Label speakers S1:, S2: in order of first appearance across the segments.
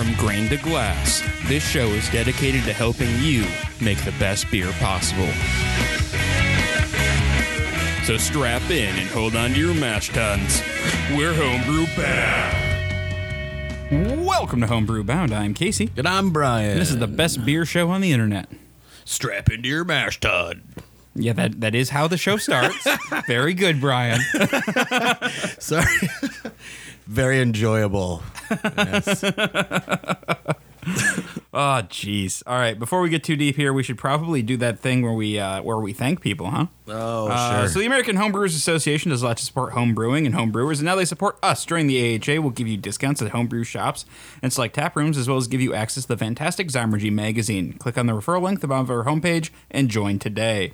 S1: From grain to glass, this show is dedicated to helping you make the best beer possible. So strap in and hold on to your mash tuns. We're homebrew bound. Welcome to Homebrew Bound. I'm Casey.
S2: And I'm Brian.
S1: This is the best beer show on the internet.
S2: strap into your mash tun.
S1: Yeah, that, that is how the show starts. Very good, Brian.
S2: Sorry. Very enjoyable. Yes.
S1: Oh, jeez. All right. Before we get too deep here, we should probably do that thing where we uh, where we thank people, huh?
S2: Oh,
S1: Uh,
S2: sure.
S1: so the American Homebrewers Association does a lot to support home brewing and home brewers, and now they support us during the AHA. We'll give you discounts at homebrew shops and select tap rooms, as well as give you access to the fantastic Zymurgy magazine. Click on the referral link above our homepage and join today.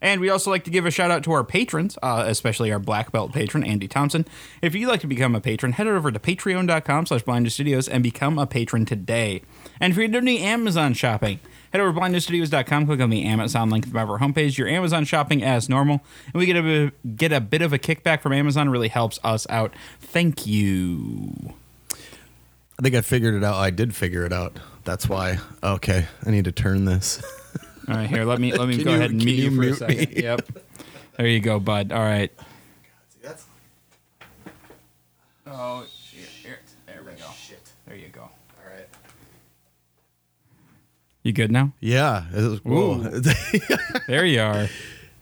S1: And we also like to give a shout out to our patrons, uh, especially our black belt patron, Andy Thompson. If you'd like to become a patron, head over to patreon.com slash blind studios and become a patron today. And if you're doing any Amazon shopping, Head over to blindnewstudios.com, click on the Amazon link above our homepage. Your Amazon shopping as normal, and we get a get a bit of a kickback from Amazon. Really helps us out. Thank you.
S2: I think I figured it out. I did figure it out. That's why. Okay. I need to turn this.
S1: All right, here. Let me let me go
S2: you-
S1: ahead and
S2: can
S1: mute you
S2: you
S1: for a second.
S2: me?
S1: Yep. There you go, bud. All right. Oh, here, there we go. Shit. There you go. All right. You good now?
S2: Yeah. it was- whoa.
S1: There you are.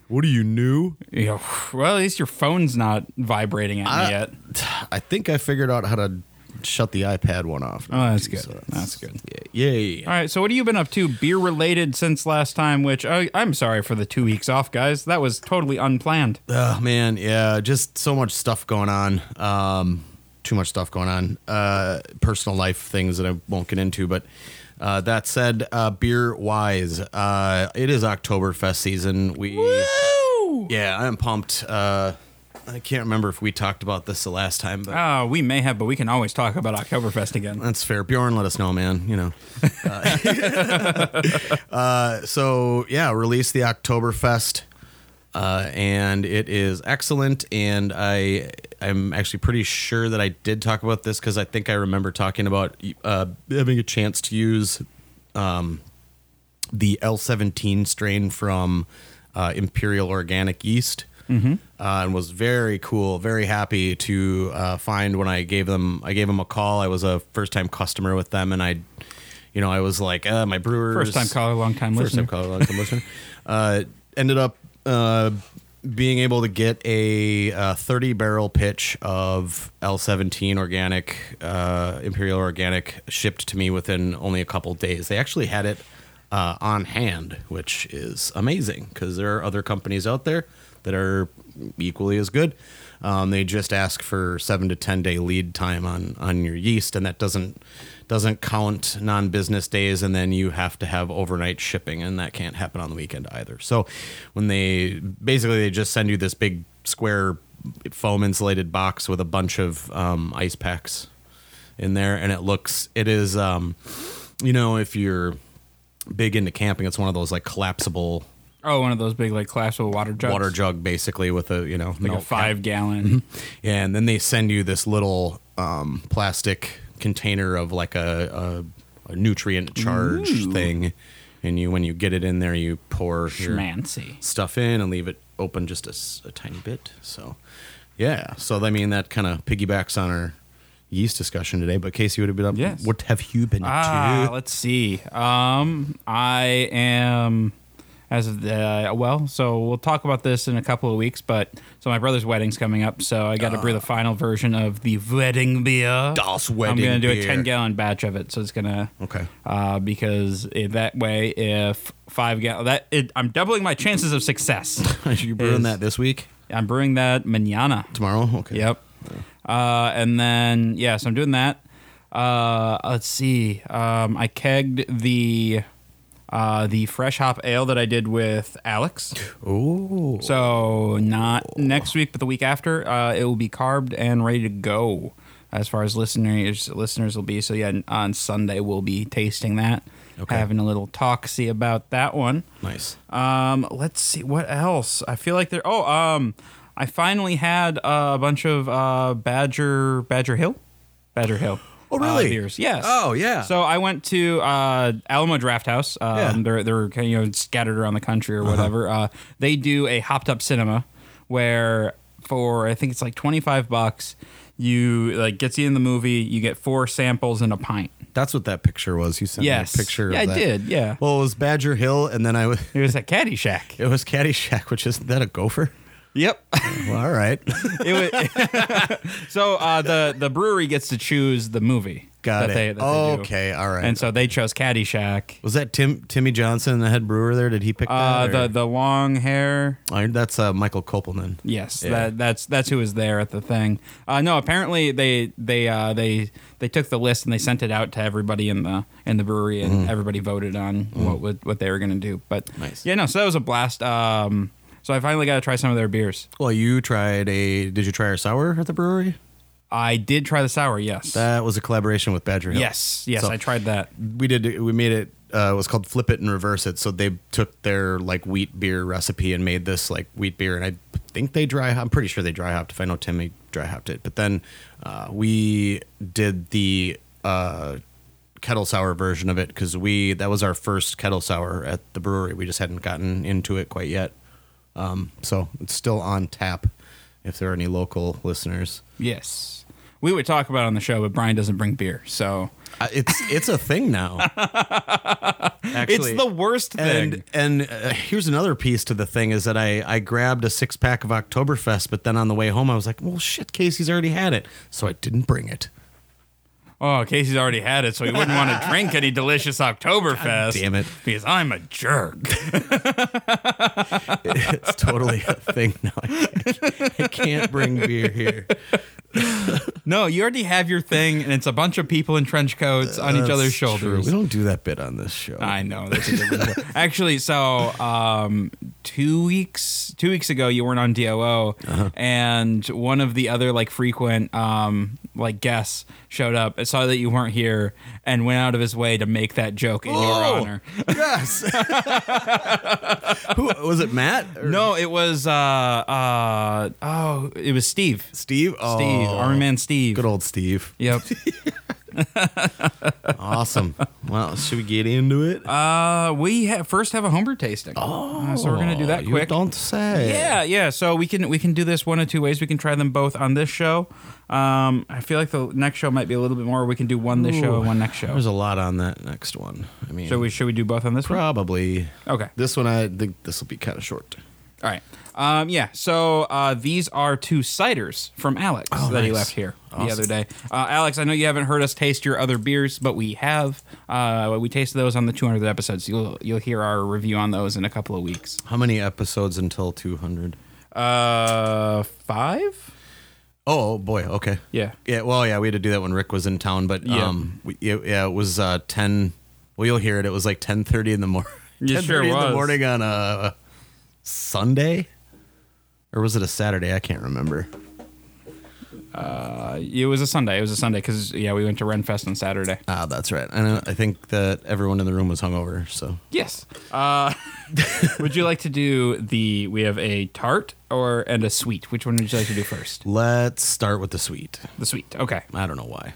S2: what are you new?
S1: Yeah, well, at least your phone's not vibrating at me yet.
S2: I think I figured out how to shut the iPad one off.
S1: Oh, that's good.
S2: So
S1: That's good.
S2: Yay.
S1: All right, so what have you been up to beer related since last time? Which I, I'm sorry for the two weeks off, guys. That was totally unplanned.
S2: Oh man, yeah, just so much stuff going on. Um, too much stuff going on. Uh, personal life things that I won't get into, but uh, that said, uh, beer wise, uh, it is Oktoberfest season. We, yeah, I'm pumped. Uh, I can't remember if we talked about this the last time, but
S1: Uh, we may have, but we can always talk about Oktoberfest again.
S2: that's fair. Bjorn, let us know, man. You know. Uh, uh, so yeah, release the Oktoberfest, uh, and it is excellent. And I, I'm actually pretty sure that I did talk about this because I think I remember talking about uh, having a chance to use um, the L17 strain from uh, Imperial Organic Yeast. Mm-hmm. Uh, and was very cool, very happy to uh, find when I gave them I gave them a call. I was a first time customer with them, and I, you know, I was like, uh, my brewer
S1: First time caller, long time listener.
S2: first time caller, long time listener. Uh, ended up uh, being able to get a, uh 30 barrel pitch of L17 organic, uh, Imperial organic shipped to me within only a couple days. They actually had it uh, on hand, which is amazing because there are other companies out there that are equally as good. Um, they just ask for seven to ten day lead time on on your yeast, and that doesn't doesn't count non business days, and then you have to have overnight shipping, and that can't happen on the weekend either. So when they basically they just send you this big square foam insulated box with a bunch of um, ice packs in there, and it looks it is um, you know if you're big into camping, it's one of those like collapsible
S1: Oh, one of those big like collapsible water jugs.
S2: water jug basically with a you know
S1: like
S2: milk
S1: a
S2: cap.
S1: five gallon.
S2: and then they send you this little um, plastic container of like a, a, a nutrient charge
S1: Ooh.
S2: thing and you when you get it in there you pour your stuff in and leave it open just a tiny bit so yeah so i mean that kind of piggybacks on our yeast discussion today but casey would have been up
S1: Yes.
S2: what have you been
S1: Ah,
S2: up to
S1: let's see. Um, I am as of the well, so we'll talk about this in a couple of weeks. But so my brother's wedding's coming up, so I got to brew the final version of the wedding beer.
S2: Das wedding.
S1: I'm gonna do a
S2: beer.
S1: ten gallon batch of it, so it's gonna
S2: okay
S1: uh, because if that way, if five gallon that it, I'm doubling my chances of success.
S2: you brewing
S1: Is-
S2: that this week
S1: I'm brewing that manana.
S2: tomorrow okay
S1: Yep. Uh, and then yeah, so I'm doing that. Uh, let's see. Um, I kegged the uh, the fresh hop ale that I did with Alex.
S2: oh
S1: So not next week, but the week after, uh, it will be carved and ready to go. As far as listeners listeners will be, so yeah, on Sunday we'll be tasting that,
S2: Okay.
S1: having a little talk see about that one.
S2: nice
S1: Um, let's see what else. I feel like there. Oh, um, I finally had uh, a bunch of uh, Badger Badger Hill, Badger Hill.
S2: Oh,
S1: uh,
S2: really?
S1: beers. Yes.
S2: Oh, yeah.
S1: So I went to uh, Alamo Drafthouse. Um,
S2: Yeah. Uh-huh.
S1: They're they're kind of you know scattered around the country or whatever. Uh, they do a hopped up cinema where for I think it's like twenty five bucks. You like gets you in the movie. You get four samples and a pint.
S2: That's what that picture was. You sent
S1: Yes.
S2: me a picture.
S1: Yeah, I did. Yeah.
S2: Well, it was Badger Hill, and then I was.
S1: It was at Caddyshack.
S2: it was Caddyshack, which isn't that a gopher?
S1: Yep.
S2: Well, all right.
S1: it was, so uh, the the brewery gets to choose the movie.
S2: Got
S1: that
S2: it.
S1: They, that they do.
S2: okay, all right.
S1: And so they chose Caddyshack.
S2: was that Tim Timmy Johnson, the head brewer there? Did he pick
S1: Uh,
S2: that?
S1: the
S2: or-
S1: the long hair.
S2: Oh, that's uh, Michael Kopelman.
S1: Yes,
S2: Yeah.
S1: that that's that's who was there at the thing. Uh, no, apparently they they uh, they they took the list and they sent it out to everybody in the in the brewery and everybody voted on what would, what they were going to do. But.
S2: Nice.
S1: yeah, no, so that was a blast. Um, so I finally got to try some of their beers.
S2: Well, you tried a. Did you try our sour at the brewery?
S1: I did try the sour. Yes.
S2: That was a collaboration with Badger Hill.
S1: yes. Yes.
S2: So-
S1: I tried that.
S2: we did we made it uh, it was called flip it and reverse it so they took their like wheat beer recipe and made this like wheat beer and i think they dry i'm pretty sure they dry hopped if i know timmy dry hopped it but then uh, we did the uh, kettle sour version of it because we that was our first kettle sour at the brewery we just hadn't gotten into it quite yet um, so it's still on tap if there are any local listeners
S1: Yes. We would talk about it on the show, but Brian doesn't bring beer, so
S2: uh, it's it's a thing now Actually,
S1: it's the worst thing.
S2: And and uh, here's another piece to the thing is that I I grabbed a six pack of Oktoberfest, but then on the way home I was like, well, shit, Casey's already had it, so I didn't bring it.
S1: Oh, Casey's already had it, so he wouldn't want to drink any delicious Oktoberfest.
S2: damn it.
S1: Because I'm a jerk.
S2: It's totally a thing now. I can't, I can't bring beer here.
S1: No, you already have your thing, and it's a bunch of people in trench coats on each other's
S2: true.
S1: shoulders.
S2: We don't do that bit on this show.
S1: I know that's a different. Actually, so um, two weeks two weeks ago, you weren't on DOO,
S2: Uh-huh.
S1: and one of the other like frequent um, like guests showed up, saw that you weren't here, and went out of his way to make that joke in your
S2: Oh,
S1: honor.
S2: Yes. Who was it? Matt? Or
S1: No, it was uh uh oh, it was Steve.
S2: Steve. Oh,
S1: Steve, Army Man Steve.
S2: Good old Steve.
S1: Yep.
S2: Awesome. well, should we get into it?
S1: Uh, we ha- first have a homebrew tasting. Oh, so we're gonna do that
S2: you
S1: quick.
S2: Don't say.
S1: Yeah, yeah. So we can we can do this one of two ways. We can try them both on this show. Um, I feel like the next show might be a little bit more. We can do one this show and one next show.
S2: There's a lot on that next one. I mean,
S1: So we should we do both on this one?
S2: probably
S1: Okay.
S2: this one. I think this will be kind of short.
S1: All right. Um, yeah. So uh, these are two ciders from Alex that he left here the other day. Uh, Alex, I know you haven't heard us taste your other beers, but we have. Uh, we tasted those on the 200th episode, so you'll you'll hear our review on those in a couple of weeks.
S2: How many episodes until 200?
S1: Uh, five.
S2: Oh boy. Okay.
S1: Yeah.
S2: Yeah. Well, yeah, we had to do that when Rick was in town, but
S1: Yeah.
S2: um, we, yeah, it was uh, 10. Well, you'll hear it. It was like 10:30 in the morning.
S1: It sure
S2: in the morning on a Sunday, or was it a Saturday? I can't remember.
S1: Uh, it was a Sunday. It was a Sunday because yeah, we went to Renfest on Saturday.
S2: Ah, that's right. And I think that everyone in the room was hungover. So
S1: Yes. Uh, would you like to do the? We have a tart or and a sweet. Which one would you like to do first?
S2: let's start with the sweet.
S1: The sweet. Okay.
S2: I don't know why.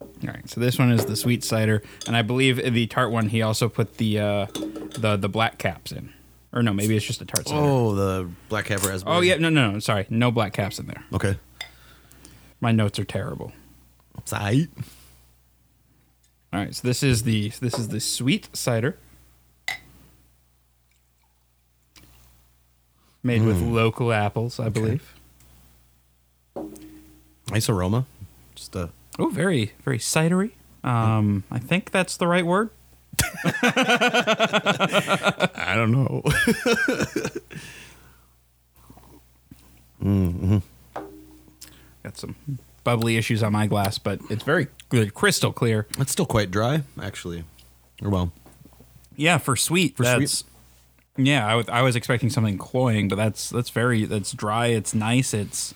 S1: All right. So this one is the sweet cider, and I believe the tart one he also put the uh, the the black caps in, or no, maybe it's just a tart cider. Oh,
S2: the black cap raspberry.
S1: Oh yeah, no, no, no, sorry, no black caps in there.
S2: Okay.
S1: My notes are terrible.
S2: Sight.
S1: All right, so this is the this is the sweet cider made with local apples, I believe.
S2: Nice aroma. Just a
S1: Oh, very very cidery. Um, I think that's the right word.
S2: I don't know. Mm-hmm.
S1: Got some bubbly issues on my glass, but it's very good, crystal clear.
S2: it's still quite dry, actually. Or well,
S1: Yeah, for sweet.
S2: For
S1: that's, Yeah, I was- I was expecting something cloying, but that's that's very that's dry. It's nice. It's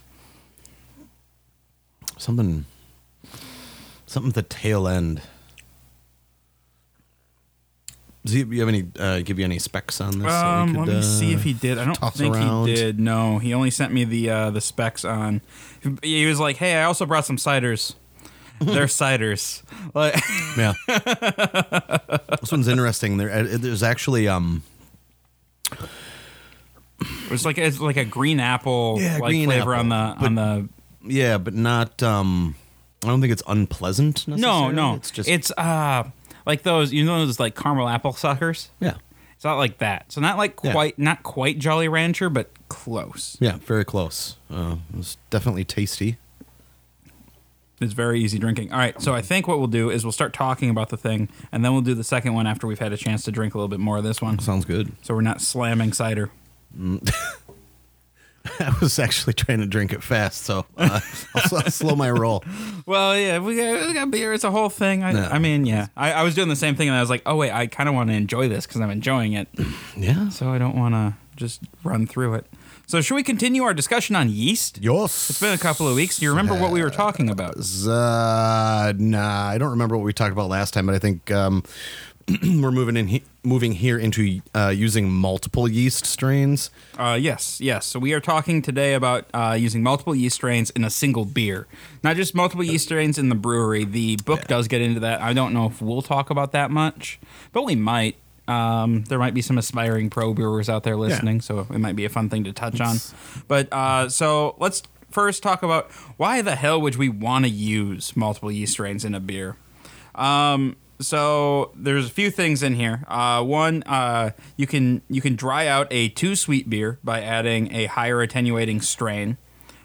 S2: something, something at the tail end. Does he, you have any? Uh, give you any specs on this?
S1: Um,
S2: could,
S1: let me see
S2: uh,
S1: if he did. I don't think
S2: around?
S1: he did. No, he only sent me the uh, the specs on. He was like, "Hey, I also brought some ciders," They're ciders. Like,
S2: Yeah. this one's interesting. There, uh, there's actually um.
S1: it's like it's like a green apple
S2: Yeah,
S1: like
S2: green
S1: flavor on the
S2: apple,
S1: on the.
S2: Yeah, but not um. I don't think it's unpleasant.
S1: No, no,
S2: It's just
S1: it's uh like those you know those like caramel apple suckers.
S2: yeah,
S1: It's not like that. So not like
S2: Yeah.
S1: quite not quite Jolly Rancher, but close.
S2: yeah, very close. Uh, it's definitely tasty.
S1: It's very easy drinking. All right, so I think what we'll do is we'll start talking about the thing, and then we'll do the second one after we've had a chance to drink a little bit more of this one,
S2: Sounds good.
S1: so we're not slamming cider.
S2: I was actually trying to drink it fast, so uh, I'll, I'll slow my roll.
S1: Well, yeah, we got, we got beer. It's a whole thing. I,
S2: Yeah.
S1: I mean, yeah, I, I was doing the same thing, and I was like, oh wait, I kind of want to enjoy this because I'm enjoying it,
S2: Yeah.
S1: so I don't want to just run through it. So should we continue our discussion on yeast?
S2: Yes.
S1: It's been a couple of weeks. Do you remember what we were talking about?
S2: Uh, nah, I don't remember what we talked about last time, but I think um, we're moving in, he- moving here into uh, using multiple yeast strains.
S1: Uh, yes, yes. So we are talking today about uh, using multiple yeast strains in a single beer, not just multiple yeast strains in the brewery. The book does get into that. I don't know if we'll talk about that much, but we might. Um, there might be some aspiring pro brewers out there listening, so it might be a fun thing to touch on. But uh, so let's first talk about why the hell would we want to use multiple yeast strains in a beer? Um, so there's a few things in here. Uh, one, uh, you can you can dry out a too sweet beer by adding a higher attenuating strain.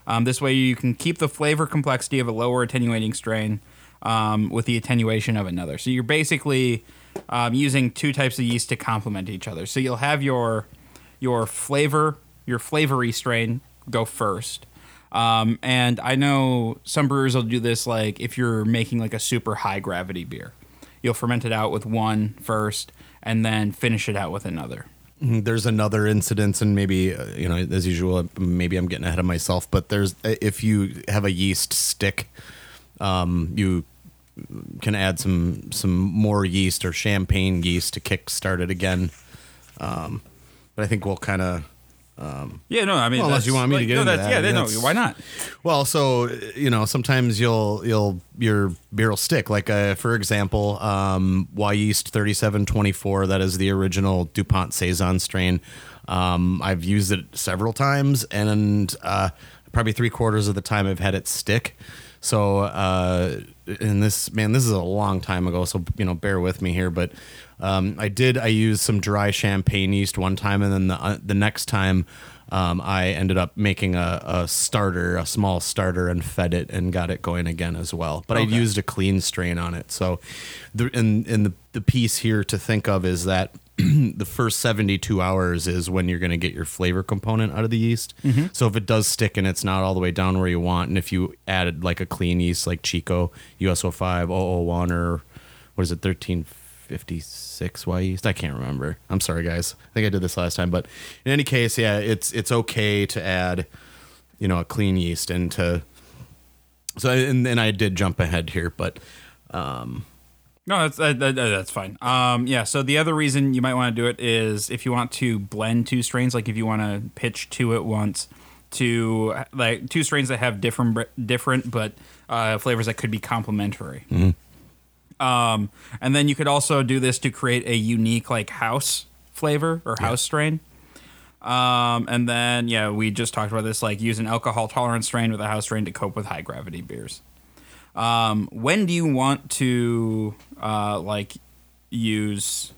S1: Um, this way, you can keep the flavor complexity of a lower attenuating strain um, with the attenuation of another. So you're basically um, using two types of yeast to complement each other. So you'll have your your flavor your flavory strain go first. Um, and I know some brewers will do this like if you're making like a super high gravity beer, you'll ferment it out with one first and then finish it out with another.
S2: There's another incidence, and maybe uh, you know, as usual, maybe I'm getting ahead of myself. But there's if you have a yeast stick, um, you can add some some more yeast or champagne yeast to kickstart it again. Um, but I think we'll kind of
S1: Yeah, no, I mean,
S2: Well, unless you want me to
S1: like,
S2: get
S1: no,
S2: into that,
S1: Yeah,
S2: I mean,
S1: no, why not?
S2: Well, so you know, sometimes you'll you'll your beer will stick. Like uh, for example, um, Wyeast thirty seven twenty four. That is the original Dupont saison strain. Um, I've used it several times, and uh, probably three quarters of the time I've had it stick. So, uh, and this man, this is a long time ago. So you know, bear with me here, but. Um, I did. I used some dry champagne yeast one time, and then the uh, the next time, um, I ended up making a, a starter, a small starter, and fed it and got it going again as well. But I used a clean strain on it. So, the and and the the piece here to think of is that the first seventy two hours is when you're going to get your flavor component out of the yeast. Mm-hmm. So if it does stick and it's not all the way down where you want, and if you added like a clean yeast like Chico USO five 001 or what is it thirteen fifty six Wyeast. I can't remember. I'm sorry, guys. I think I did this last time, but in any case, yeah, it's it's okay to add, you know, a clean yeast into. So and and I did jump ahead here, but um,
S1: No, that's that, that, that's fine. Um, yeah. So the other reason you might want to do it is if you want to blend two strains, like if you want to pitch two at once, to like two strains that have different different but uh, flavors that could be complementary. Um, and then you could also do this to create a unique like house flavor or house strain. Um, and then yeah, we just talked about this like use an alcohol tolerant strain with a house strain to cope with high gravity beers. Um, when do you want to uh, like use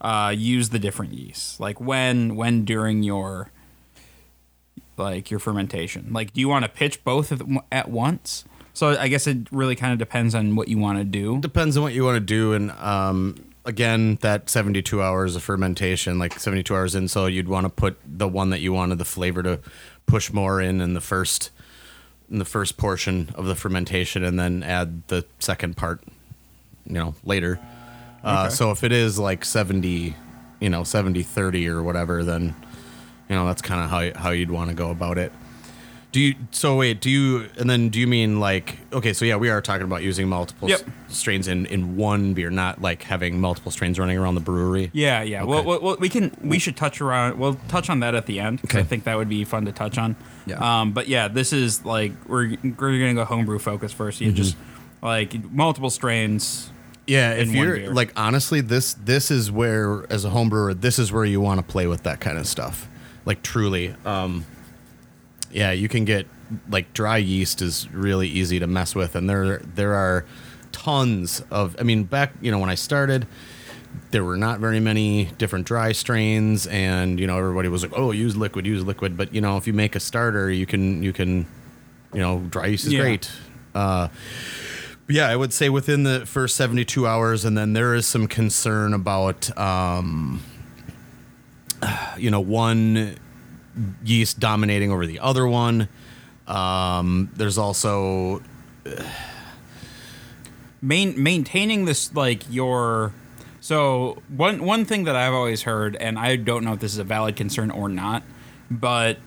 S1: uh, use the different yeasts? Like when when during your like your fermentation? Like do you want to pitch both of them at once? So I guess it really kind of depends on what you want to do.
S2: depends on what you want to do. And um, again, that 72 hours of fermentation, like 72 hours in, so you'd want to put the one that you wanted the flavor to push more in in the first in the first portion of the fermentation, and then add the second part, you know, later. Uh,
S1: Okay.
S2: so if it is like 70, you know, 70 30 or whatever, then you know that's kind of how how you'd want to go about it. Do you? So wait, do you? And then do you mean like? Okay, so yeah, we are talking about using multiple
S1: Yep.
S2: s- strains in in one beer, not like having multiple strains running around the brewery.
S1: Yeah, yeah. Well, well, well, we can we should touch around. We'll touch on that at the end. 'cause I
S2: Okay.
S1: think that would be fun to touch on.
S2: Yeah.
S1: Um, but yeah, this is like we're we're gonna go homebrew focus first. You just like multiple strains.
S2: Yeah, if you're
S1: beer.
S2: like honestly, this this is where as a home brewer, this is where you want to play with that kind of stuff. Like truly, um, yeah, you can get like dry yeast is really easy to mess with, and there there are tons of. I mean, back you know when I started, there were not very many different dry strains, and you know everybody was like, oh, use liquid, use liquid. But you know if you make a starter, you can you can, you know, dry yeast is
S1: Yeah.
S2: great. Uh, yeah, I would say within the first 72 hours, and then there is some concern about, um, you know, one yeast dominating over the other one. Um, there's also,
S1: main maintaining this like your so one one thing that I've always heard, and I don't know if this is a valid concern or not, but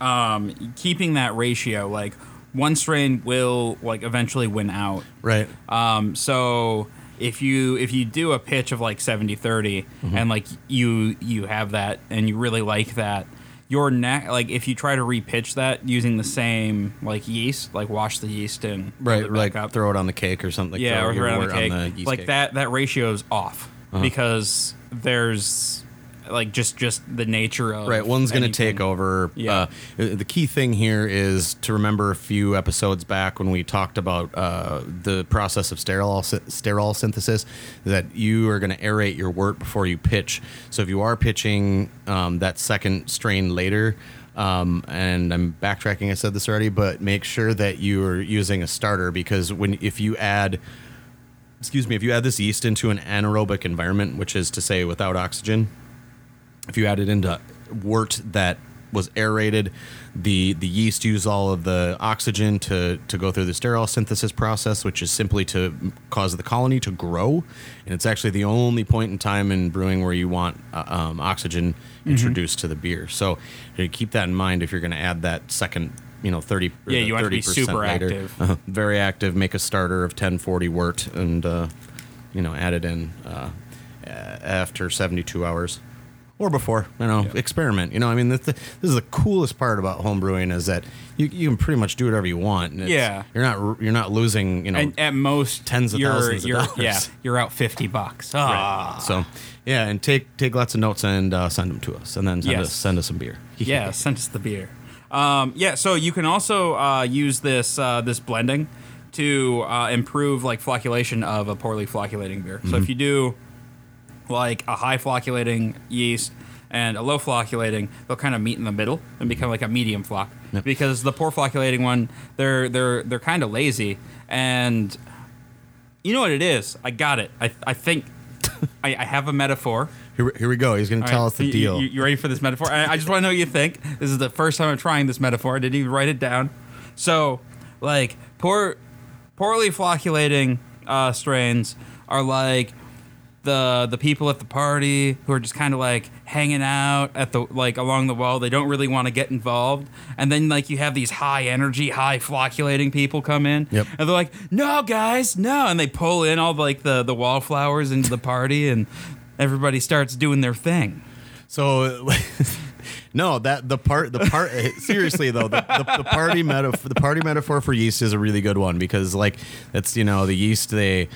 S1: um, keeping that ratio, like one strain will like eventually win out.
S2: right.
S1: Um, so if you if you do a pitch of like 70 30 and like you you have that and you really like that your neck like if you try to repitch that using the same like yeast like wash the yeast and
S2: Right, like
S1: up.
S2: throw it on the cake or something. Like
S1: yeah
S2: throw
S1: or throw it on the cake
S2: yeast
S1: like
S2: cake.
S1: that that ratio is off
S2: Uh-huh.
S1: because there's like just just the nature of
S2: Right, one's going to take over.
S1: Yeah.
S2: Uh, the key thing here is to remember a few episodes back when we talked about uh, the process of sterol sterol synthesis that you are going to aerate your wort before you pitch. So if you are pitching um, that second strain later, um, and I'm backtracking, I said this already, but make sure that you are using a starter because when if you add excuse me, if you add this yeast into an anaerobic environment, which is to say without oxygen, if you add it into wort that was aerated, the the yeast use all of the oxygen to to go through the sterol synthesis process, which is simply to cause the colony to grow, and it's actually the only point in time in brewing where you want uh, um, oxygen
S1: Mm-hmm.
S2: introduced to the beer. So you keep that in mind if you're going to add that second. You know, thirty. or
S1: Yeah, you want to be super
S2: later.
S1: active.
S2: Uh-huh. Very active. Make a starter of ten forty wort, and uh, you know, add it in uh, after seventy two hours or before. You know,
S1: Yeah.
S2: experiment. You know, I mean, this, this is the coolest part about home brewing is that you, you can pretty much do whatever you want. And it's-
S1: Yeah.
S2: you're not you're not losing. You know,
S1: and at most
S2: tens of thousands of
S1: you're,
S2: dollars.
S1: Yeah, you're out fifty bucks. Ah.
S2: so yeah, and take take lots of notes and uh, send them to us, and then send
S1: Yes.
S2: us send us some beer.
S1: yeah, send us the beer. Um, yeah, so you can also uh, use this uh, this blending to uh, improve like flocculation of a poorly flocculating beer. So
S2: Mm-hmm.
S1: if you do like a high flocculating yeast and a low flocculating, they'll kind of meet in the middle and become like a medium flock.
S2: Yep.
S1: Because the poor flocculating one, they're they're they're kind of lazy and you know what it is? I got it. I I think I, I have a metaphor.
S2: Here, here we go. He's going to tell
S1: right,
S2: us the
S1: you-
S2: deal.
S1: You, you ready for this metaphor? I, I just want to know what you think. This is the first time I'm trying this metaphor. I didn't even write it down. So, like, poor, poorly flocculating uh, strains are like the the people at the party who are just kind of like hanging out at the like along the wall. They don't really want to get involved, and then like you have these high energy, high flocculating people come in,
S2: Yep.
S1: and they're like, "No, guys, no," and they pull in all like the the wallflowers into the party, and everybody starts doing their thing.
S2: So, no, that the part the part eh, seriously though the, the, the party metaphor the party metaphor for yeast is a really good one because like that's you know the yeast they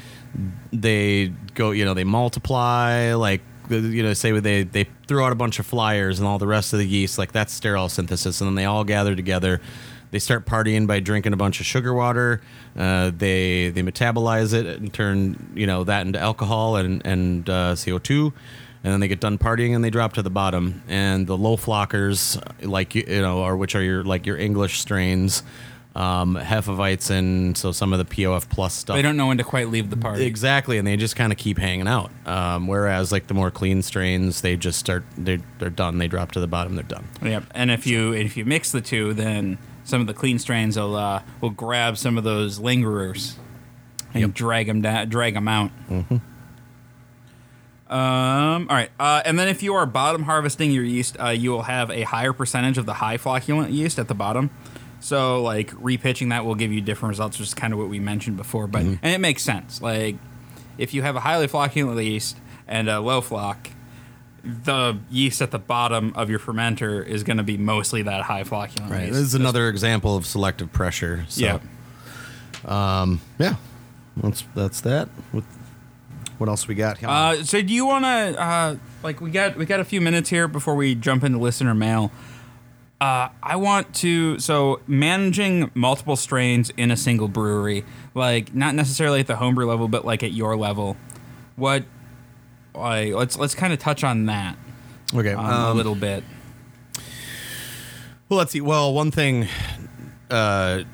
S2: they go you know they multiply like you know say they they throw out a bunch of flyers and all the rest of the yeast like that's sterol synthesis and then they all gather together. They start partying by drinking a bunch of sugar water. Uh, they they metabolize it and turn you know that into alcohol and and uh, CO2 and then they get done partying and they drop to the bottom. And the low flockers like you you know or which are your like your English strains um, Hefeweizen so some of the POF plus stuff
S1: They don't know when to quite leave the party.
S2: Exactly, and they just kind of keep hanging out. Um, whereas, like the more clean strains, they just start they're they're done. They drop to the bottom. They're done.
S1: Yep. And if you if you mix the two, then some of the clean strains will uh, will grab some of those lingerers and
S2: Yep.
S1: drag them down, drag them out. Mm-hmm. Um, all right, uh, and then if you are bottom harvesting your yeast, uh, you will have a higher percentage of the high flocculent yeast at the bottom. So, like repitching that will give you different results, which is kind of what we mentioned before. But and it makes sense. Like if you have a highly flocculent yeast and a low flock, the yeast at the bottom of your fermenter is going to be mostly that high flocculent
S2: Right.
S1: yeast.
S2: This is another example of selective pressure. So.
S1: Yeah.
S2: Um, yeah, that's that's that. What, what else we got?
S1: Uh, so do you want to uh, like we got we got a few minutes here before we jump into listener mail. Uh, I want to so managing multiple strains in a single brewery, like not necessarily at the homebrew level, but like at your level. What, like let's let's kind of touch on that
S2: okay,
S1: um,
S2: um,
S1: a little bit.
S2: Well, let's see. Well, one thing uh,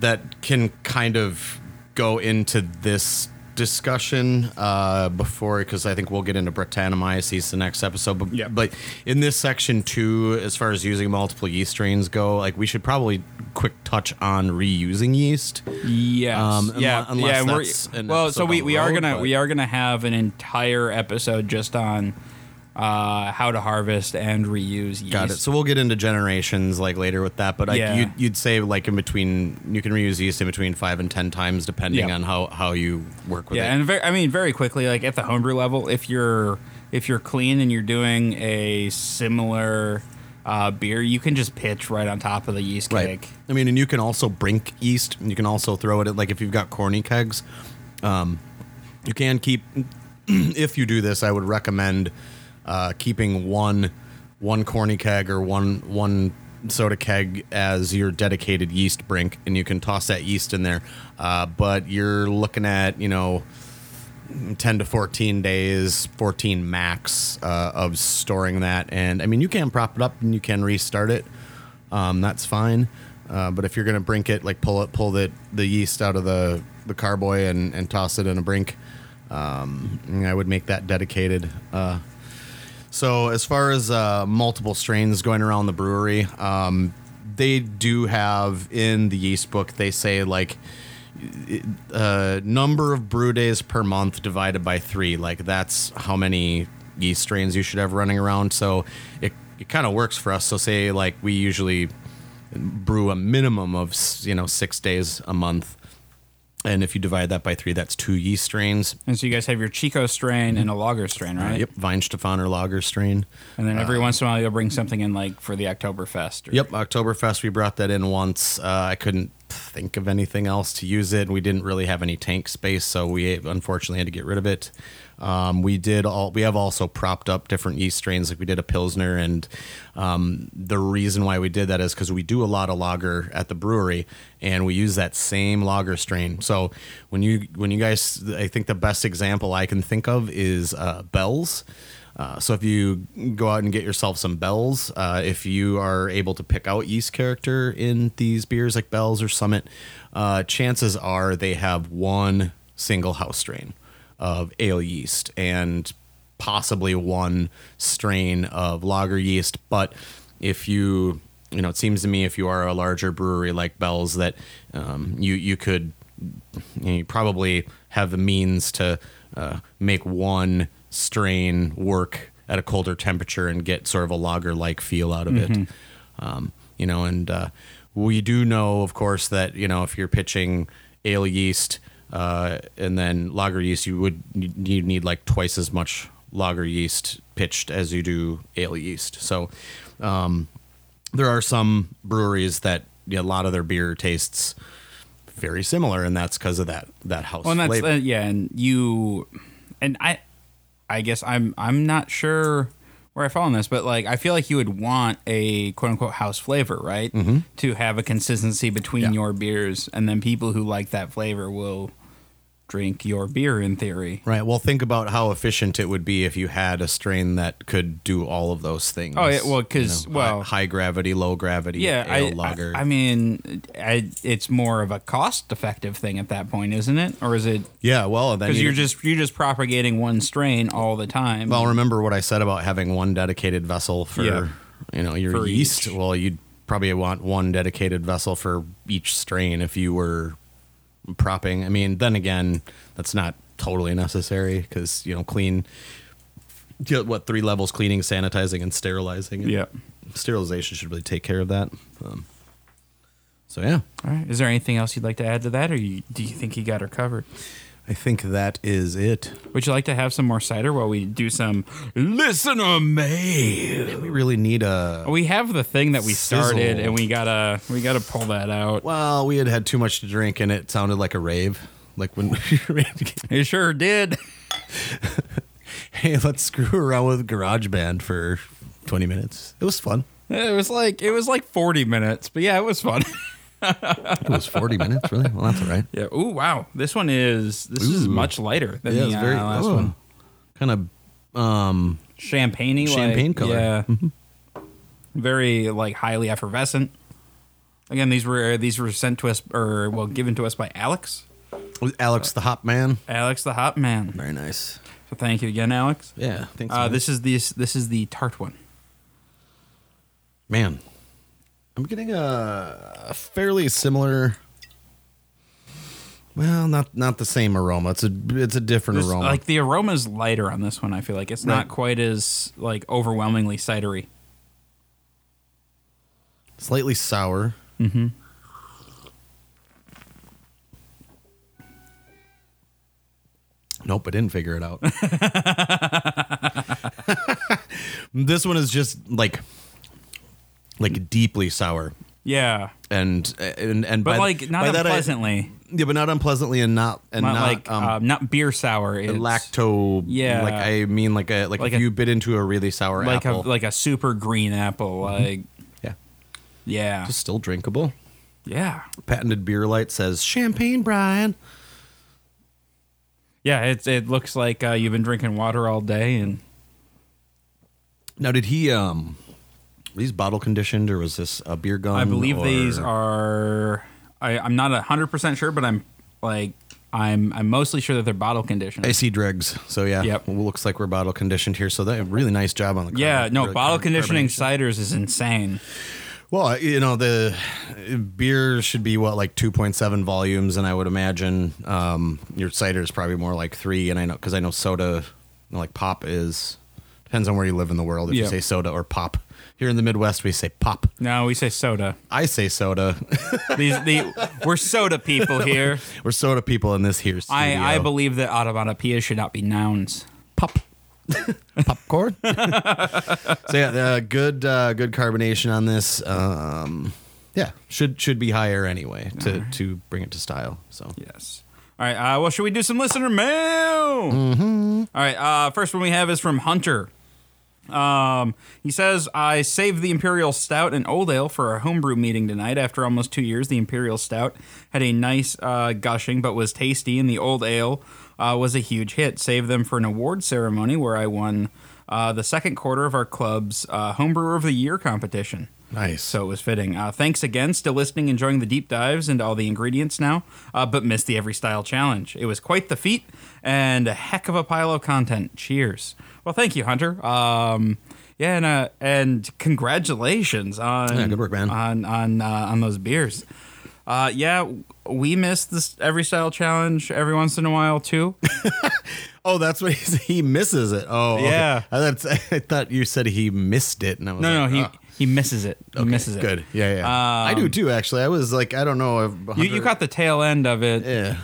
S2: that can kind of go into this discussion uh, before, because I think we'll get into Brettanomyces the next episode. But,
S1: Yeah.
S2: but in this section too, as far as using multiple yeast strains go, like we should probably quick touch on reusing yeast.
S1: Yes.
S2: Um,
S1: yeah.
S2: unless
S1: yeah. we're-
S2: that's
S1: well, so we, we are
S2: road,
S1: gonna
S2: but-
S1: we are gonna have an entire episode just on uh, how to harvest and reuse yeast.
S2: Got it. So we'll get into generations like later with that, but
S1: Yeah.
S2: like you'd, you'd say like in between, you can reuse yeast in between five and ten times depending
S1: Yeah.
S2: on how how you work with
S1: yeah,
S2: it.
S1: and very, I mean very quickly, like at the homebrew level, if you're if you're clean and you're doing a similar uh, beer, you can just pitch right on top of the yeast
S2: Right.
S1: cake.
S2: I mean, and you can also brink yeast. and You can also throw it at like if you've got corny kegs. Um, you can keep. if you do this, I would recommend uh, keeping one one corny keg or one one soda keg as your dedicated yeast brink, and you can toss that yeast in there. Uh, but you're looking at you know. 10 to 14 days 14 max uh, of storing that and i mean you can prop it up and you can restart it um, that's fine. Uh, but if you're gonna brink it, like pull it, pull the the yeast out of the the carboy and, and toss it in a brink, um, I would make that dedicated. Uh, so as far as uh, multiple strains going around the brewery, um, they do have in the yeast book. They say like uh, number of brew days per month divided by three. Like that's how many yeast strains you should have running around. So it it kind of works for us. So say like we usually brew a minimum of you know six days a month, and if you divide that by three, that's two yeast strains.
S1: And so you guys have your Chico strain and a lager strain, right?
S2: Uh, yep, Weihenstephaner lager strain.
S1: And then every once in a while you'll bring something in like for the Oktoberfest. Or,
S2: Yep, Oktoberfest. We brought that in once. Uh, I couldn't think of anything else to use it. We didn't really have any tank space, so we unfortunately had to get rid of it. Um, we did all. We have also propped up different yeast strains, like we did a pilsner, and um, the reason why we did that is because we do a lot of lager at the brewery, and we use that same lager strain. So when you when you guys, I think the best example I can think of is uh, Bell's. Uh, so if you go out and get yourself some Bells, uh, if you are able to pick out yeast character in these beers like Bells or Summit, uh, chances are they have one single house strain of ale yeast and possibly one strain of lager yeast. But if you, you know, it seems to me if you are a larger brewery like Bell's that um, you you could you, know, you probably have the means to uh, make one strain work at a colder temperature and get sort of a lager like feel out of it. Um, you know, and uh, we do know, of course, that you know if you're pitching ale yeast uh, and then lager yeast, you would you need like twice as much lager yeast pitched as you do ale yeast. So um, there are some breweries that you know, a lot of their beer tastes very similar, and that's because of that that house
S1: Well, and that's
S2: flavor.
S1: uh, yeah, and you and I, I guess I'm I'm not sure where I fall on this, but like I feel like you would want a quote unquote house flavor, right? Mm-hmm. To have a consistency between
S2: Yeah.
S1: your beers, and then people who like that flavor will drink your beer in theory.
S2: Right. Well, think about how efficient it would be if you had a strain that could do all of those things.
S1: Oh, yeah, well, 'cause,
S2: You know,
S1: well-
S2: high, high gravity, low gravity,
S1: Yeah, I,
S2: ale lager.
S1: I, I mean, I, it's more of a cost-effective thing at that point, isn't it? Or is it
S2: yeah. Well, then
S1: because
S2: you,
S1: you're just you're just propagating one strain all the time?
S2: well. Remember what I said about having one dedicated vessel for
S1: Yeah.
S2: you know your
S1: For
S2: yeast.
S1: each.
S2: Well, you'd probably want one dedicated vessel for each strain if you were propping. I mean, then again, that's not totally necessary because you know clean. you know, What three levels cleaning, sanitizing, and sterilizing? and
S1: yeah.
S2: sterilization should really take care of that. Um, so yeah,
S1: All right. Is there anything else you'd like to add to that, or you, do you think you got her covered?
S2: I think that is it.
S1: Would you like to have some more cider while we do some listener mail?
S2: We really need a.
S1: We have the thing that we started, and we gotta we gotta pull that out.
S2: Well, we had had too much to drink, and it sounded like a rave. Like when we were ready to get-
S1: It sure did.
S2: hey, let's screw around with GarageBand for 20 minutes. It was fun.
S1: It was like it was like forty minutes, but yeah, it was fun.
S2: It was 40 minutes, really? Well, that's all right.
S1: yeah. Oh, wow. This one is this is much lighter than
S2: Yeah,
S1: the
S2: very
S1: uh, last
S2: oh,
S1: one.
S2: kind of um
S1: Champagne,
S2: Champagne
S1: like,
S2: color.
S1: Yeah.
S2: Mhm.
S1: Very like highly effervescent. Again, these were these were sent to us or well given to us by Alex.
S2: Alex the Hop Man.
S1: Alex the Hot Man.
S2: Very nice.
S1: So thank you again, Alex.
S2: Yeah, thanks.
S1: Uh, this is the this is the tart one.
S2: man, I'm getting a, a fairly similar. Well, not not the same aroma. It's a it's a different aroma.
S1: like the aroma is lighter on this one. I feel like it's not quite as like overwhelmingly cidery.
S2: Slightly sour.
S1: Mm-hmm.
S2: Nope, I didn't figure it out. this one is just like like deeply sour.
S1: Yeah,
S2: And and and
S1: but
S2: by-
S1: like not
S2: by that I-
S1: unpleasantly.
S2: yeah, but not unpleasantly and not and
S1: not,
S2: not,
S1: like
S2: um,
S1: uh, not beer sour. It's
S2: lacto.
S1: Yeah.
S2: like I mean, like a like,
S1: Like
S2: if
S1: a-
S2: you bit into a really sour
S1: like
S2: apple.
S1: a like a super green apple. Like
S2: yeah,
S1: yeah,
S2: just still drinkable.
S1: yeah,
S2: Patented beer light says champagne, Brian.
S1: yeah. It it looks like uh, you've been drinking water all day, and
S2: Now, did he um, these bottle conditioned or was this a beer gun?
S1: I believe
S2: or-
S1: these are. I, I'm not hundred percent sure, but I'm like I'm I'm mostly sure that they're bottle conditioned.
S2: I see dregs. So yeah,
S1: Yep.
S2: well, looks like we're bottle conditioned here. So that really nice job on the
S1: yeah, no,
S2: or
S1: bottle conditioning ciders is insane.
S2: Well, you know the beer should be what like two point seven volumes, and I would imagine um, your cider is probably more like three. And I know because I know soda, like pop is depends on where you live in the world. If
S1: Yeah.
S2: you say soda or pop, here in the Midwest we say pop.
S1: No, we say soda.
S2: I say soda.
S1: These the we're soda people here.
S2: we're soda people in this here. Studio.
S1: I I believe that automatopoeias should not be nouns.
S2: pop. Popcorn. so yeah, uh, good uh, good carbonation on this. Um, yeah, should should be higher anyway to to bring it to style. So
S1: Yes. All right. Uh, well, should we do some listener mail? Mm-hmm. All right. Uh, first one we have is from Hunter. Um, he says, I saved the Imperial Stout and Old Ale for our homebrew meeting tonight. After almost two years, the Imperial Stout had a nice uh, gushing, but was tasty, and the Old Ale uh, was a huge hit. Saved them for an award ceremony where I won uh, the second quarter of our club's uh, Homebrewer of the Year competition.
S2: nice.
S1: So it was fitting. Uh, thanks again. Still listening, enjoying the deep dives into all the ingredients now, uh, but missed the Every Style Challenge. It was quite the feat and a heck of a pile of content. Cheers. Well, thank you, Hunter. Um, yeah, and, uh, and congratulations on
S2: Yeah, good work, man.
S1: on on uh, on those beers. Uh, yeah, we miss this Every Style Challenge every once in a while too.
S2: Oh, that's what he he misses it. Oh, okay.
S1: Yeah.
S2: I thought, I thought you said he missed it, and I was
S1: No, no, he
S2: oh,
S1: he misses it. He
S2: okay,
S1: misses it.
S2: Good. Yeah, yeah. I do
S1: Um,
S2: too. Actually, I was like, I don't know.
S1: You, you caught the tail end of it.
S2: Yeah.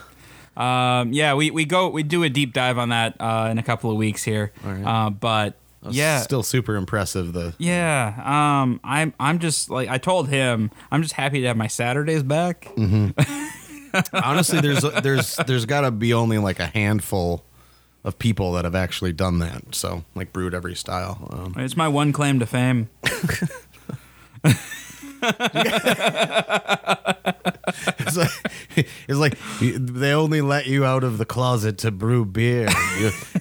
S1: Um, yeah, we, we go we do a deep dive on that uh, in a couple of weeks here.
S2: All right.
S1: Uh, but yeah,
S2: Still super impressive. The
S1: yeah. Um, I'm I'm just like I told him I'm just happy to have my Saturdays back.
S2: honestly, there's there's there's got to be only like a handful of people that have actually done that. So like brewed every style. Um,
S1: It's my one claim to fame.
S2: it's like, it's like they only let you out of the closet to brew beer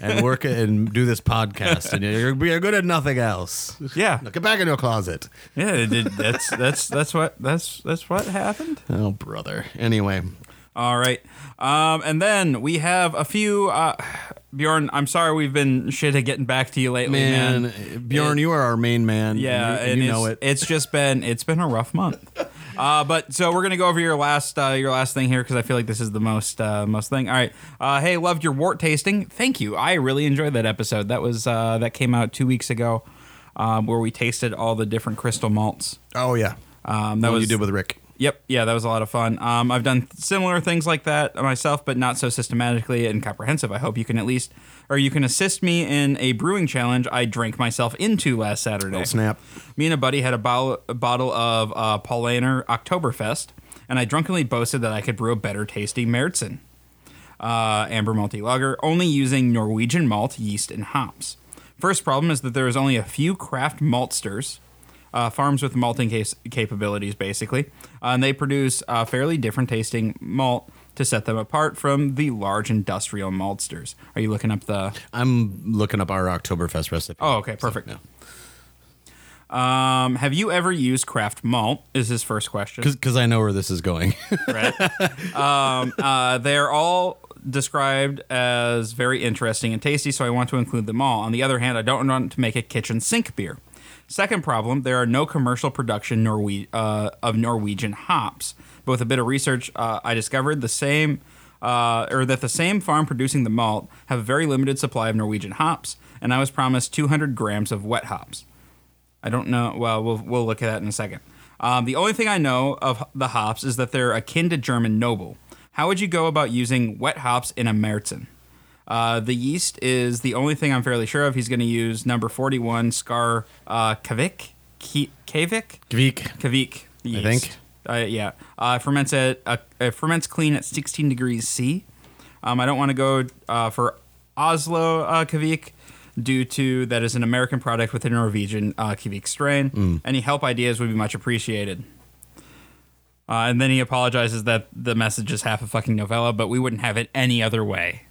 S2: and work and do this podcast, and you're, you're good at nothing else.
S1: Yeah,
S2: Now get back into a closet.
S1: yeah. it That's that's that's what that's that's what happened.
S2: Oh, brother. Anyway,
S1: All right. Um, and then we have a few. Uh, Bjorn, I'm sorry we've been shit at getting back to you lately, man.
S2: man, Bjorn,
S1: It-
S2: you are our main man.
S1: Yeah,
S2: you,
S1: and
S2: you know it.
S1: It's just been it's been a rough month. Uh, but so we're gonna go over your last uh, your last thing here because I feel like this is the most uh, most thing. All right. Uh, hey, loved your wort tasting. Thank you. I really enjoyed that episode. That was uh, that came out two weeks ago, um, where we tasted all the different crystal malts.
S2: Oh yeah,
S1: Um, that
S2: that
S1: was
S2: you did with Rick.
S1: Yep, yeah, that was a lot of fun. Um, I've done similar things like that myself, but not so systematically and comprehensive. I hope you can at least, or you can assist me in a brewing challenge I drank myself into last Saturday.
S2: Oh, snap.
S1: Me and a buddy had a bottle, a bottle of uh, Paulaner Oktoberfest, and I drunkenly boasted that I could brew a better tasting Märzen uh, amber malty lager, only using Norwegian malt, yeast, and hops. First problem is that there is only a few craft maltsters, uh, farms with malting case capabilities, basically, uh, and they produce uh, fairly different tasting malt to set them apart from the large industrial maltsters. Are you looking up the?
S2: I'm looking up our Oktoberfest recipe.
S1: Oh, okay, perfect.
S2: yeah.
S1: Um, have you ever used craft malt? Is his first question.
S2: Because I know where this is going.
S1: right? um, uh, they're all described as very interesting and tasty, so I want to include them all. On the other hand, I don't want to make a kitchen sink beer. Second problem: there are no commercial production Norwe- uh, of Norwegian hops. But with a bit of research, uh, I discovered the same, uh, or that the same farm producing the malt have a very limited supply of Norwegian hops, and I was promised 200 grams of wet hops. I don't know. Well, we'll we'll look at that in a second. Um, the only thing I know of the hops is that they're akin to German Noble. How would you go about using wet hops in a Märzen? Uh, the yeast is the only thing I'm fairly sure of. He's going to use number 41 Scar uh, Kavik. Ki- Kavik? Kavik. Yeast.
S2: think.
S1: Uh, yeah. Uh, ferments at uh, ferments clean at 16 degrees C. Um, I don't want to go uh, for Oslo uh, Kavik due to that is an American product with a Norwegian uh, Kavik strain. Any help ideas would be much appreciated. Uh, and then he apologizes that the message is half a fucking novella, but we wouldn't have it any other way.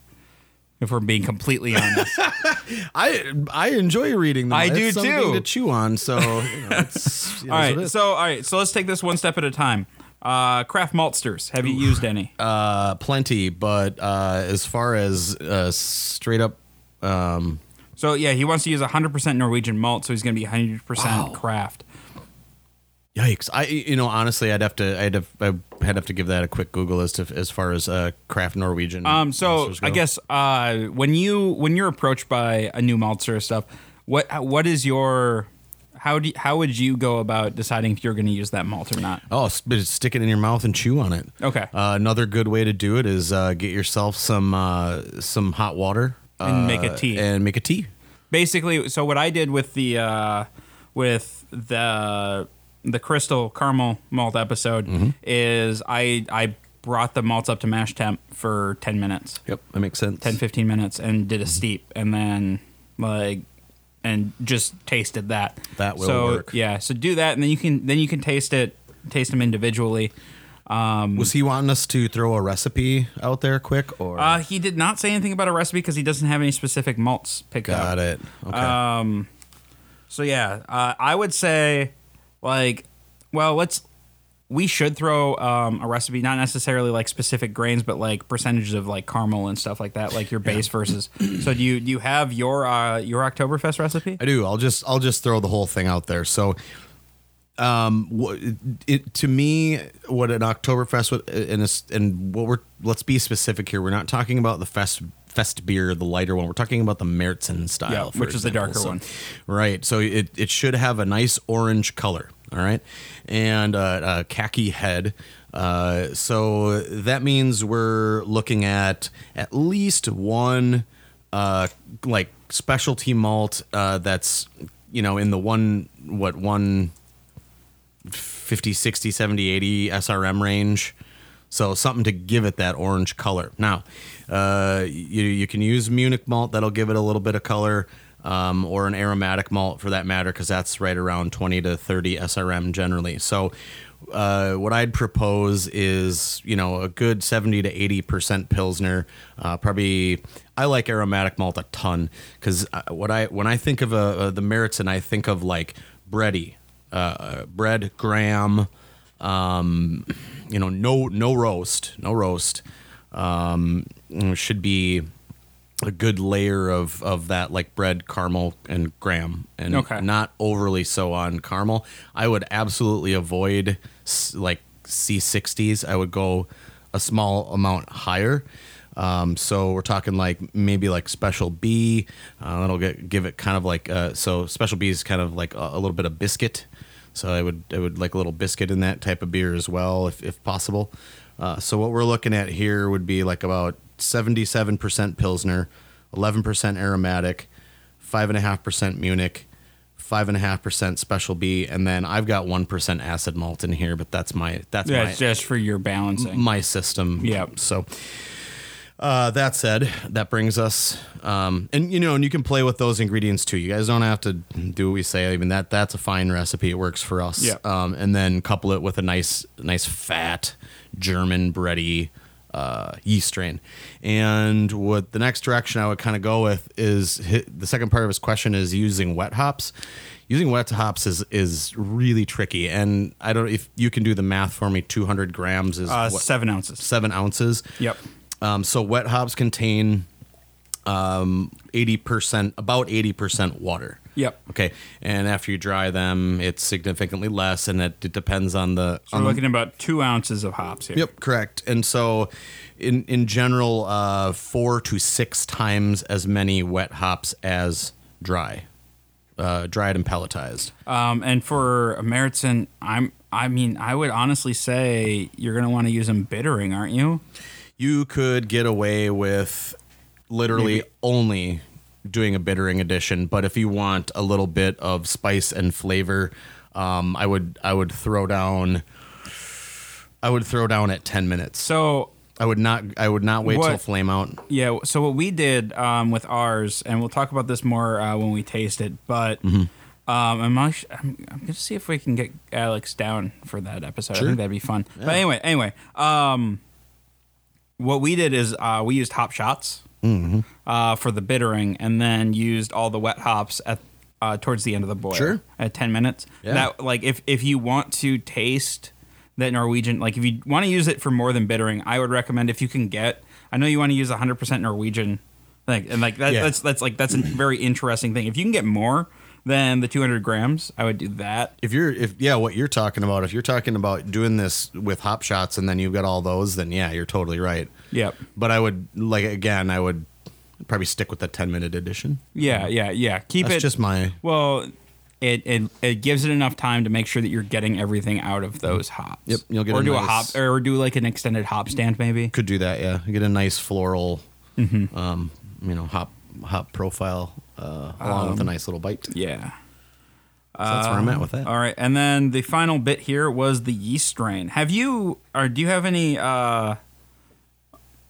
S1: If we're being completely honest.
S2: I I enjoy reading them.
S1: I
S2: It's
S1: do
S2: something
S1: too.
S2: to chew on. So you know, it's, you know,
S1: all
S2: it
S1: so all right, so let's take this one step at a time. Uh, craft maltsters. Have you used any?
S2: uh, plenty, but uh, as far as uh, straight up, um,
S1: So yeah, he wants to use 100% Norwegian malt, so he's going to be 100%
S2: Wow.
S1: craft.
S2: Yikes! I you know honestly, I'd have to I'd have I'd have to give that a quick Google as to as far as uh, craft Norwegian.
S1: Um, so I guess uh, when you when you're approached by a new maltster or stuff, what what is your how do you, how would you go about deciding if you're going to use that malt or not?
S2: Oh, stick it in your mouth and chew on it.
S1: Okay.
S2: Uh, another good way to do it is uh, get yourself some uh, some hot water
S1: And
S2: uh,
S1: make a tea.
S2: And make a tea.
S1: Basically, so what I did with the uh, with the the crystal caramel malt episode
S2: Mm-hmm.
S1: is I I brought the malts up to mash temp for 10 minutes.
S2: Yep, that makes sense.
S1: 10 15 minutes and did a
S2: Mm-hmm.
S1: steep and then like and just tasted that
S2: That will
S1: so,
S2: work.
S1: yeah so do that and then you can then you can taste it taste them individually um
S2: Was he wanting us to throw a recipe out there quick or?
S1: uh he did not say anything about a recipe because he doesn't have any specific malts picked
S2: Got
S1: up
S2: it. Okay.
S1: um so yeah uh, i would say like well let's we should throw um, a recipe, not necessarily like specific grains, but like percentages of like caramel and stuff like that, like your base versus. So do you do you have your uh, your Oktoberfest recipe?
S2: I do. I'll just I'll just throw the whole thing out there. So, um, it to me, what an Oktoberfest would- and and what we're let's be specific here. We're not talking about the fest fest beer, the lighter one. We're talking about the Märzen style,
S1: Yeah, which is the darker
S2: So-
S1: one.
S2: Right. So it it should have a nice orange color. All right, and uh, a khaki head. Uh, so that means we're looking at at least one uh, like specialty malt uh, that's you know in the one what one 50 60 70 80 srm range so something to give it that orange color now uh, you, you can use munich malt that'll give it a little bit of color um, or an aromatic malt for that matter because that's right around 20 to 30 srm generally so uh, what I'd propose is, you know, a good 70 to 80 percent pilsner. Uh, probably, I like aromatic malt a ton because what I when I think of uh, uh, the Märzen and I think of like bready, uh, bread, graham, um, you know, no no roast, no roast. Um, should be a good layer of of that like bread, caramel, and graham, and
S1: Okay.
S2: not overly so on caramel. I would absolutely avoid like C60s. I would go a small amount higher. Um, so we're talking like maybe like special B. Uh, that'll get give it kind of like uh, so special B is kind of like a, a little bit of biscuit. So I would I would like a little biscuit in that type of beer as well, if if possible. Uh, so what we're looking at here would be like about seventy seven percent pilsner, eleven percent aromatic, five and a half percent Munich. Five and a half percent special B, and then I've got one percent acid malt in here, but that's my that's
S1: Yeah,
S2: my
S1: just for your balancing.
S2: my system.
S1: Yep.
S2: So uh, that said, that brings us, um, and you know, and you can play with those ingredients too. You guys don't have to do what we say. I mean, that that's a fine recipe. It works for us.
S1: Yeah.
S2: Um, and then couple it with a nice, nice fat German bready uh, yeast strain. And what the next direction I would kind of go with is hit, the second part of his question is using wet hops. Using wet hops is is really tricky, and I don't know if you can do the math for me. Two hundred grams is
S1: Uh,
S2: what,
S1: seven ounces.
S2: seven ounces.
S1: Yep.
S2: Um, so wet hops contain um, eighty percent, about eighty percent water.
S1: Yep.
S2: Okay, and after you dry them, it's significantly less, and it, it depends on the.
S1: So
S2: on
S1: we're looking at about two ounces of hops here.
S2: Yep, correct. And so, in in general, uh, four to six times as many wet hops as dry, uh, dried and pelletized.
S1: Um, and for Märzen, I'm. I mean, I would honestly say you're going to want to use them bittering, aren't you?
S2: you could get away with literally
S1: Maybe.
S2: only doing a bittering addition but if you want a little bit of spice and flavor um, i would i would throw down i would throw down at 10 minutes
S1: So
S2: i would not i would not wait till flame out
S1: Yeah. So what we did um, with ours, and we'll talk about this more uh, when we taste it. But
S2: Mm-hmm.
S1: um, I'm, actu- I'm I'm gonna see if we can get Alex down for that episode. I think that'd be fun. But anyway, anyway, um, what we did is uh, we used hop shots
S2: Mm-hmm.
S1: uh, for the bittering, and then used all the wet hops at uh, towards the end of the boil
S2: Sure.
S1: at 10 minutes.
S2: Yeah.
S1: That like if if you want to taste that Norwegian, like if you want to use it for more than bittering, I would recommend if you can get. I know you want to use 100% Norwegian, like and like that,
S2: Yeah.
S1: that's that's like that's a very interesting thing. If you can get more than the 200 grams, I would do that.
S2: if you're if yeah what you're talking about if you're talking about doing this with hop shots and then you've got all those then yeah you're totally right
S1: Yep.
S2: but i would like again i would probably stick with the 10 minute edition
S1: Yeah, yeah, yeah. Keep
S2: that's
S1: it
S2: just my
S1: well. It, it it gives it enough time to make sure that you're getting everything out of those hops.
S2: Yep, you'll get
S1: or
S2: a
S1: do a hop or do like an extended hop stand maybe.
S2: Could do that, yeah. You get a nice floral,
S1: Mm-hmm.
S2: um, you know, hop hop profile uh, along
S1: Um,
S2: with a nice little bite. So
S1: Yeah.
S2: that's where I'm at with that.
S1: All right, and then the final bit here was the yeast strain. Have you or do you have any uh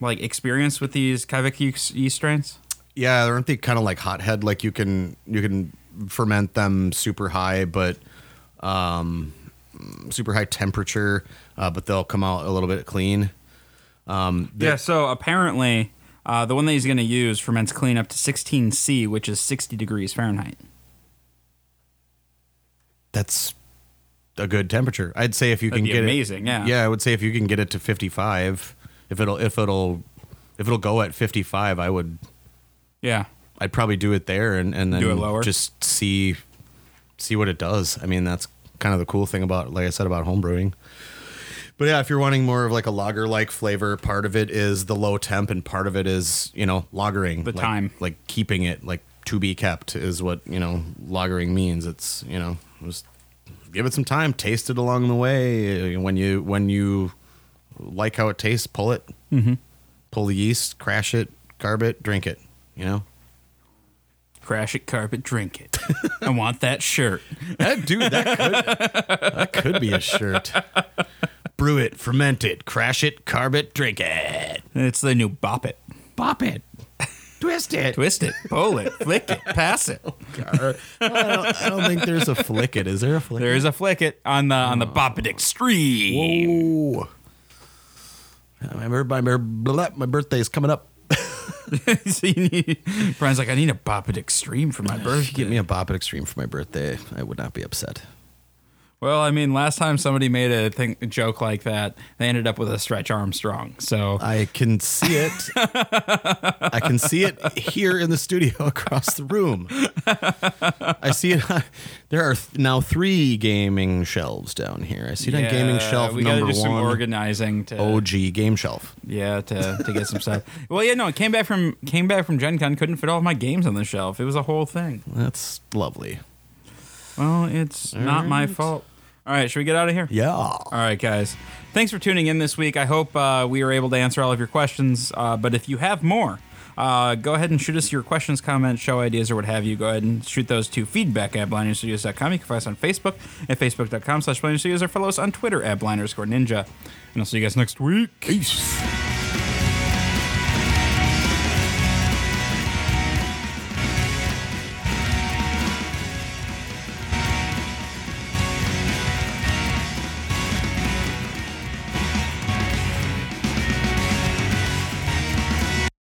S1: like experience with these Kavik yeast yeast strains?
S2: Yeah, aren't they kind of like hothead? Like you can you can ferment them super high, but um, super high temperature, uh, but they'll come out a little bit clean. Um,
S1: Yeah. So apparently, uh, the one that he's going to use ferments clean up to 16 C, which is 60 degrees Fahrenheit.
S2: that's a good temperature. I'd say if you
S1: That'd
S2: can get
S1: amazing,
S2: it,
S1: yeah.
S2: yeah, I would say if you can get it to 55, if it'll if it'll if it'll go at 55, I would
S1: Yeah.
S2: I'd probably do it there and, and then
S1: Do it lower?
S2: just see see what it does. I mean, that's kind of the cool thing about like I said about homebrewing. But yeah, if you're wanting more of like a lager like flavor, part of it is the low temp and part of it is, you know, lagering.
S1: The
S2: like,
S1: time.
S2: Like keeping it like to be kept is what, you know, lagering means. It's, you know, just give it some time, taste it along the way. When you when you like how it tastes, pull it. Mm-hmm. Pull the yeast, crash it, carb it, drink it, you know?
S1: Crash it, carpet, drink it. I want that shirt.
S2: That dude, that could that could be a shirt. Brew it, ferment it, crash it, carb it, drink it,
S1: It's the new bop it.
S2: bop it, twist it.
S1: Twist it, pull it, flick it, pass it.
S2: Oh, I don't, I don't think there's a flick it. Is there a flick?
S1: There is a flick it on the on the oh. bop it extreme.
S2: Whoa. My, bir- my, bir- blah, my birthday's coming up.
S1: so you need, Brian's like, I need a bop it extreme for my birthday.
S2: Get me a Bop It Extreme for my birthday. I would not be upset.
S1: Well, I mean, last time somebody made a, thing, a joke like that, they ended up with a Stretch Armstrong. So
S2: I can see it. I can see it here in the studio across the room. I see it. There are th- now three gaming shelves down here. I see it on gaming
S1: Yeah,
S2: shelf
S1: we gotta
S2: number
S1: do some
S2: one.
S1: organizing to
S2: OG game shelf.
S1: yeah to, to get some stuff. Well, yeah, no, it came back from came back from Gen Con. Couldn't fit all of my games on the shelf. It was a whole thing.
S2: That's lovely.
S1: Well, it's not my fault. All right, should we get out of here?
S2: Yeah.
S1: All right, guys. Thanks for tuning in this week. I hope uh, we were able to answer all of your questions. Uh, but if you have more, uh, go ahead and shoot us your questions, comments, show ideas, or what have you. Go ahead and shoot those to feedback at blindstudios.com. You can find us on Facebook at facebook.com slash blindstudios or follow us on Twitter at blind ninja. And I'll see you guys next week.
S2: Peace.